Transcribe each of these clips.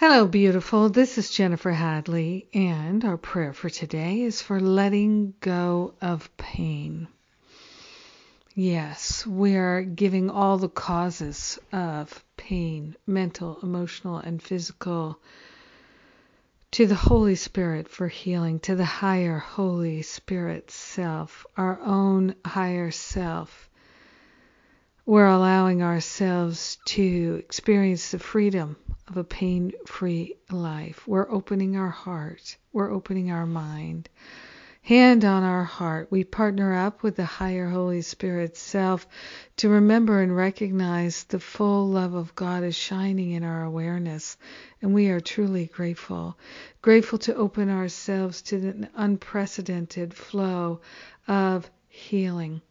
Hello, beautiful. This is Jennifer Hadley, and our prayer for today is for letting go of pain. Yes, we are giving all the causes of pain, mental, emotional, and physical, to the Holy Spirit for healing, to the higher Holy Spirit self, our own higher self. We're allowing ourselves to experience the freedom of a pain free life. We're opening our heart, we're opening our mind. Hand on our heart, we partner up with the higher Holy Spirit self to remember and recognize the full love of God is shining in our awareness, and we are truly grateful. Grateful to open ourselves to the unprecedented flow of healing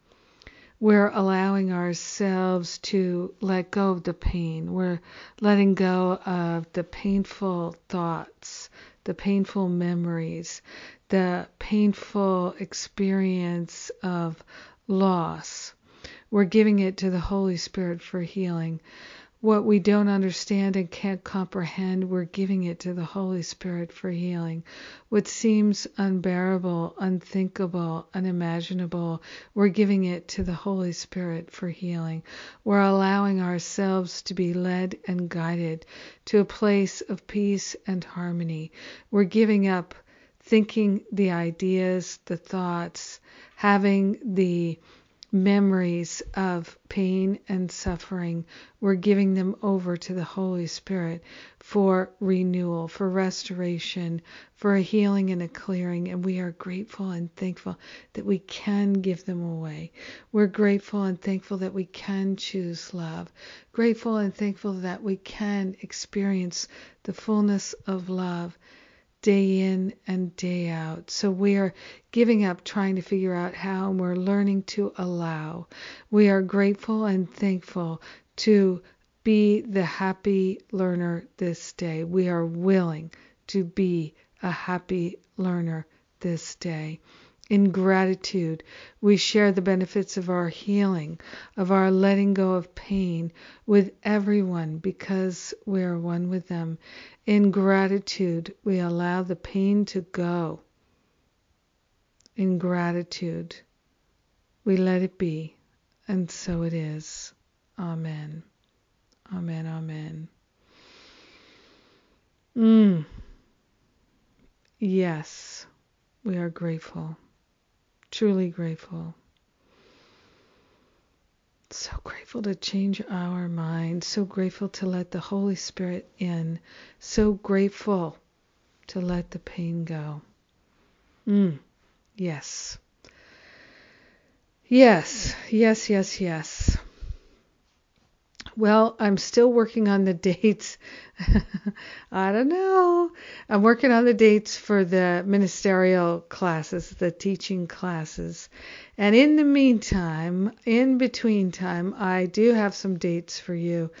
we're allowing ourselves to let go of the pain. We're letting go of the painful thoughts, the painful memories, the painful experience of loss. We're giving it to the Holy Spirit for healing what we don't understand and can't comprehend, we're giving it to the Holy Spirit for healing. What seems unbearable, unthinkable, unimaginable, we're giving it to the Holy Spirit for healing. We're allowing ourselves to be led and guided to a place of peace and harmony. We're giving up thinking the ideas, the thoughts, having the memories of pain and suffering, we're giving them over to the Holy Spirit for renewal, for restoration, for a healing and a clearing. And we are grateful and thankful that we can give them away. We're grateful and thankful that we can choose love. Grateful and thankful that we can experience the fullness of love day in and day out. So we are giving up trying to figure out how, and we're learning to allow. We are grateful and thankful to be the happy learner this day. We are willing to be a happy learner this day. In gratitude, we share the benefits of our healing, of our letting go of pain with everyone because we are one with them. In gratitude, we allow the pain to go. In gratitude, we let it be, and so it is. Amen. Amen. Amen. Mm. Yes, we are grateful truly grateful. So grateful to change our mind. So grateful to let the Holy Spirit in. So grateful to let the pain go. Mm, yes. Yes, yes, yes, yes. Well, I'm still working on the dates. I don't know. I'm working on the dates for the ministerial classes, the teaching classes. And in the meantime, in between time, I do have some dates for you.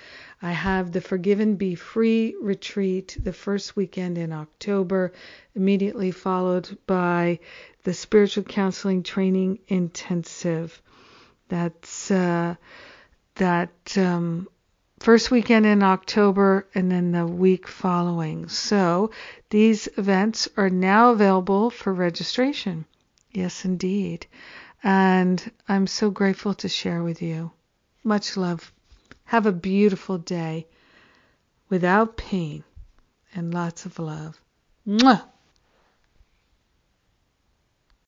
I have the Forgiven Be Free retreat the first weekend in October, immediately followed by the Spiritual Counseling Training Intensive. That's uh, that um, first weekend in October and then the week following. So these events are now available for registration. Yes, indeed. And I'm so grateful to share with you. Much love. Have a beautiful day without pain and lots of love. Mwah!